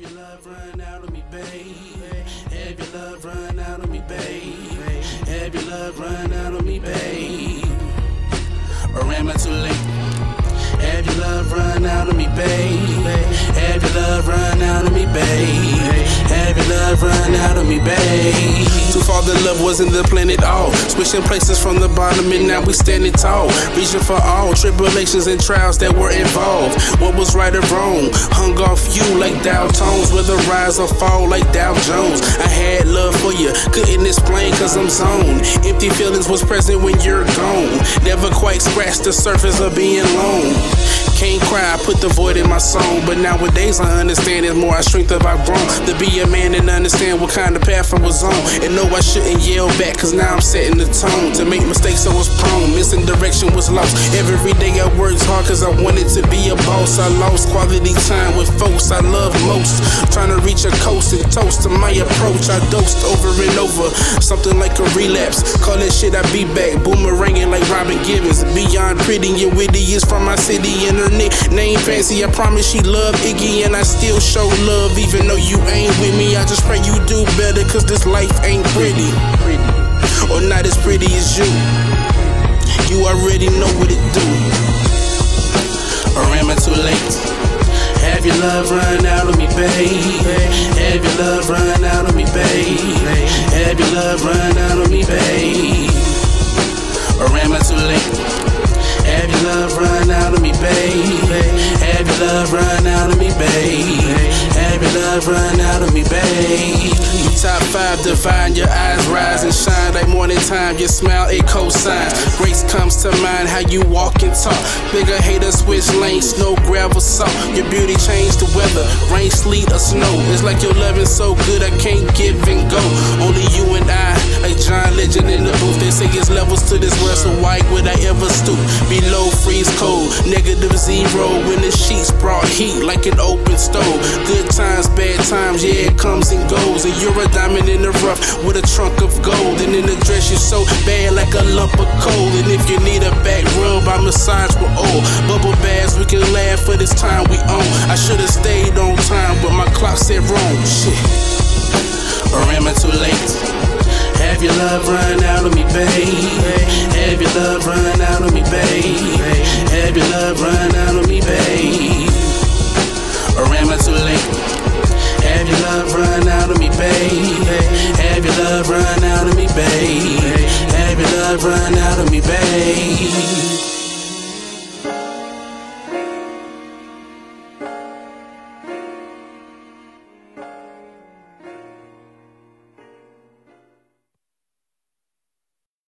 Have your love run out of me, babe? Have your love run out of me, babe? Have your love run out of me, babe? Or am I too late? Have your love run out of me, babe? Have your love run out of me, babe? Love run out of me, babe? Too far the love wasn't the plan at all. Switching places from the bottom and now we standing tall. Reaching for all tribulations and trials that were involved. What was right or wrong? Hung off you like Dow Tones, whether rise or fall like Dow Jones. I had love for you, couldn't explain cause I'm zoned. Empty feelings was present when you're gone. Never quite scratched the surface of being alone. Can't cry, I put the void in my song. But nowadays I understand it's more our strength of our grown. To be a man and understand what kind of path I was on. And know I shouldn't yell back, cause now I'm setting the tone. To make mistakes I was prone, missing direction was lost. Every day I worked hard cause I wanted to be a boss. I lost quality time with folks I love most. Trying to reach a coast and toast to my approach. I dosed over and over, something like a relapse. Call that shit I be back, boomeranging like Robin Givens. Beyond pretty and witty is from my city and her nickname name fancy. I promise she love Iggy and I still show love even though you ain't with me. I just pray you do better cause this life ain't pretty. Or not as pretty as you. You already know what it do. Or am I too late? Have your love run out of me, babe? Have your love run out of me, babe? Have your love run out of me, babe? Late? Have your love run out of me, babe? Have your love run out of me, babe? Have your love run out of me, babe? You top five, divine, your eyes rise like morning time. Your smile, a cosign. Grace comes to mind, how you walk and talk. Bigger hater, switch lanes, snow, gravel, salt. Your beauty changed the weather, rain, sleet, or snow. It's like your loving so good, I can't give and go. Only you and I, like John Legend in the booth. They say it's levels to this world, so why would I ever stoop? Below freeze cold, negative zero when the sheets brought heat like an open stove. Good times, bad times, yeah, it comes and goes. And you're a diamond in the rough with a trunk of gold. And in the dress, you're so bad like a lump of coal. And if you need a back rub, I massage with oil. Bubble baths, we can laugh for this time we own. I should've stayed on time, but my clock said wrong. Shit. Or am I too late? Have your love run out of me, babe? Have your love run out of me, babe? Have your love run run out of me, babe? Have your love run out of me, babe?